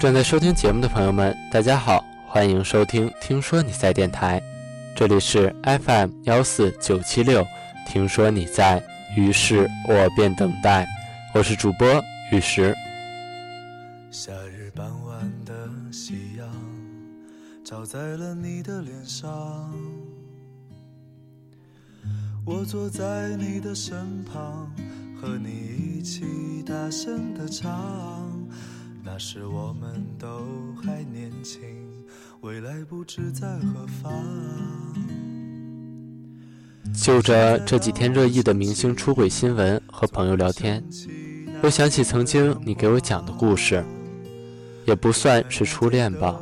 正在收听节目的朋友们，大家好，欢迎收听《听说你在电台》，这里是 FM 幺四九七六。听说你在，于是我便等待。我是主播玉石。夏日傍晚的夕阳照在了你的脸上，我坐在你的身旁，和你一起大声的唱。那时我们都还年轻，未来不知在何方。就着这几天热议的明星出轨新闻和朋友聊天，又想起曾经你给我讲的故事，也不算是初恋吧。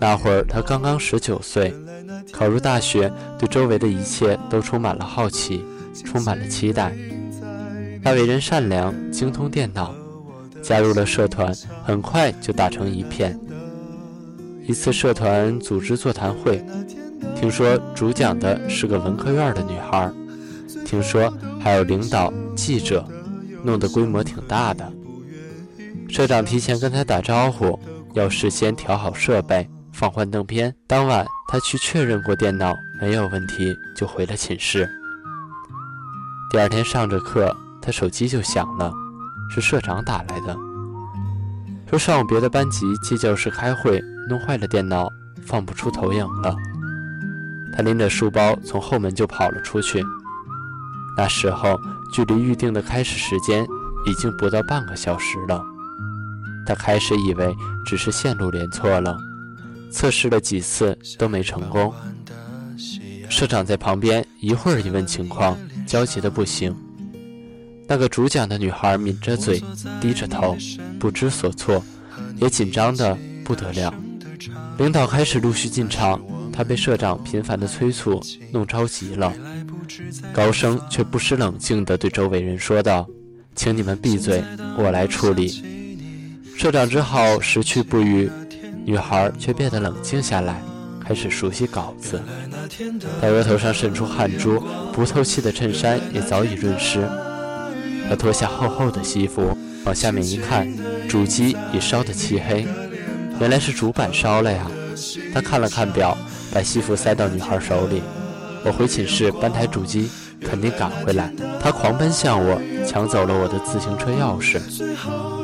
那会儿他刚刚十九岁，考入大学，对周围的一切都充满了好奇，充满了期待。他为人善良，精通电脑。加入了社团，很快就打成一片。一次社团组织座谈会，听说主讲的是个文科院的女孩，听说还有领导、记者，弄得规模挺大的。社长提前跟他打招呼，要事先调好设备，放幻灯片。当晚他去确认过电脑没有问题，就回了寝室。第二天上着课，他手机就响了。是社长打来的，说上午别的班级借教室开会，弄坏了电脑，放不出投影了。他拎着书包从后门就跑了出去。那时候距离预定的开始时间已经不到半个小时了。他开始以为只是线路连错了，测试了几次都没成功。社长在旁边一会儿一问情况，焦急的不行。那个主讲的女孩抿着嘴，低着头，不知所措，也紧张的不得了。领导开始陆续进场，她被社长频繁的催促，弄着急了，高声却不失冷静地对周围人说道：“请你们闭嘴，我来处理。”社长只好识趣不语，女孩却变得冷静下来，开始熟悉稿子。她额头上渗出汗珠，不透气的衬衫也早已润湿。他脱下厚厚的西服，往下面一看，主机已烧得漆黑，原来是主板烧了呀。他看了看表，把西服塞到女孩手里。我回寝室搬台主机，肯定赶回来。他狂奔向我，抢走了我的自行车钥匙。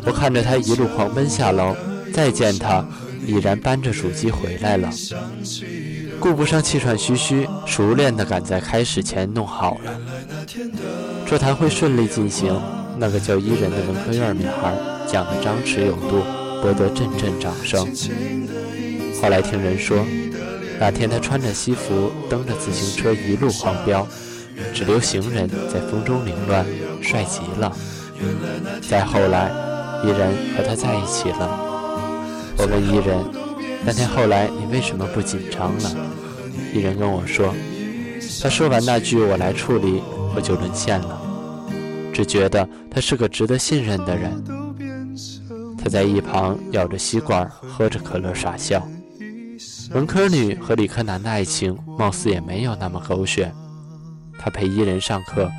我看着他一路狂奔下楼，再见他，已然搬着主机回来了。顾不上气喘吁吁，熟练地赶在开始前弄好了。座谈会顺利进行，那个叫伊人的文科院女孩讲得张弛有度，博得阵阵掌声。后来听人说，那天她穿着西服，蹬着自行车一路狂飙，只留行人在风中凌乱，帅极了。再后来，伊人和他在一起了。我问伊人，那天后来你为什么不紧张了？伊人跟我说，他说完那句“我来处理”。我就沦陷了，只觉得他是个值得信任的人。他在一旁咬着吸管，喝着可乐傻笑。文科女和理科男的爱情，貌似也没有那么狗血。他陪伊人上课，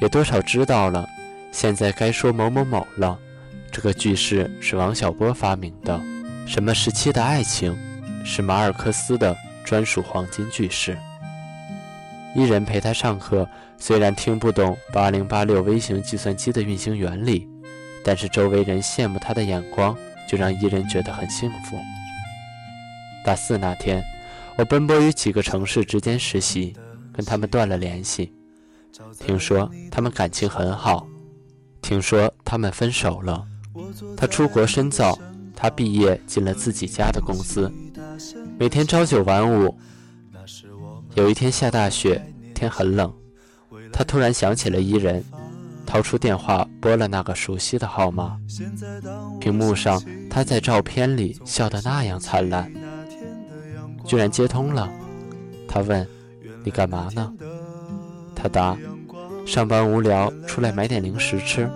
也多少知道了。现在该说某某某了。这个句式是王小波发明的。什么时期的爱情，是马尔克斯的专属黄金句式。伊人陪他上课。虽然听不懂八零八六微型计算机的运行原理，但是周围人羡慕他的眼光就让伊人觉得很幸福。大四那天，我奔波于几个城市之间实习，跟他们断了联系。听说他们感情很好，听说他们分手了。他出国深造，他毕业进了自己家的公司，每天朝九晚五。有一天下大雪，天很冷。他突然想起了伊人，掏出电话拨了那个熟悉的号码。屏幕上，他在照片里笑得那样灿烂，居然接通了。他问：“你干嘛呢？”他答：“上班无聊，出来买点零食吃。”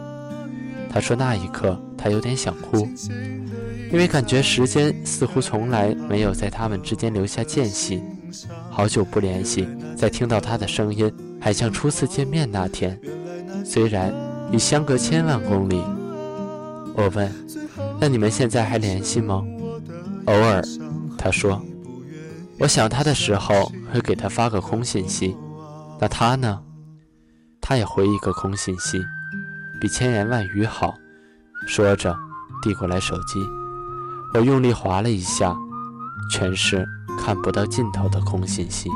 他说那一刻他有点想哭，因为感觉时间似乎从来没有在他们之间留下间隙。好久不联系，再听到他的声音。还像初次见面那天，虽然已相隔千万公里，我问：“那你们现在还联系吗？”偶尔，他说：“我想他的时候会给他发个空信息，那他呢？他也回一个空信息，比千言万语好。”说着，递过来手机，我用力划了一下，全是看不到尽头的空信息。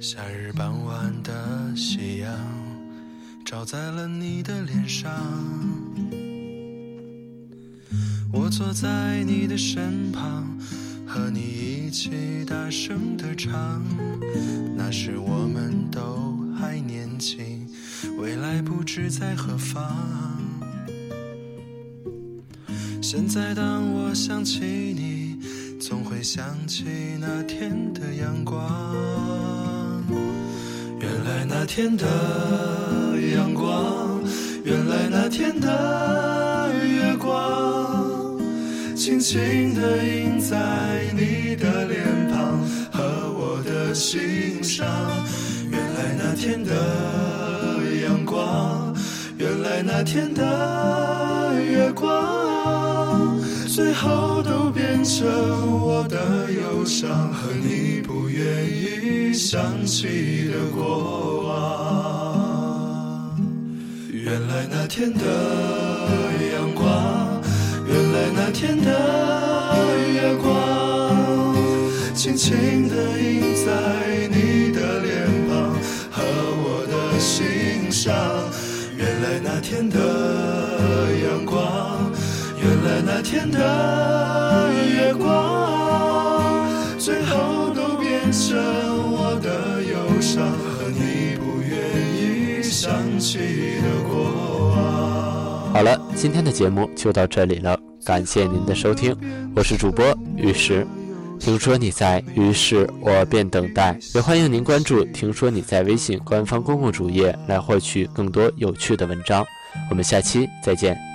夏日傍晚的夕阳照在了你的脸上，我坐在你的身旁，和你一起大声的唱。那时我们都还年轻，未来不知在何方。现在当我想起你，总会想起那天的阳光。原来那天的阳光，原来那天的，轻轻地印在你的脸庞和我的心上。原来那天的阳光，原来那天的月光，最后都变成我的忧伤和你不愿意想起的过往。原来那天的阳光，原来那天的轻轻地印在你的脸庞和我的心上。原来那天的阳光，原来那天的月光，最后都变成我的忧伤和你不愿意想起的过往。好了，今天的节目就到这里了，感谢您的收听，我是主播玉石。听说你在，于是我便等待。也欢迎您关注“听说你在”微信官方公共主页来获取更多有趣的文章。我们下期再见。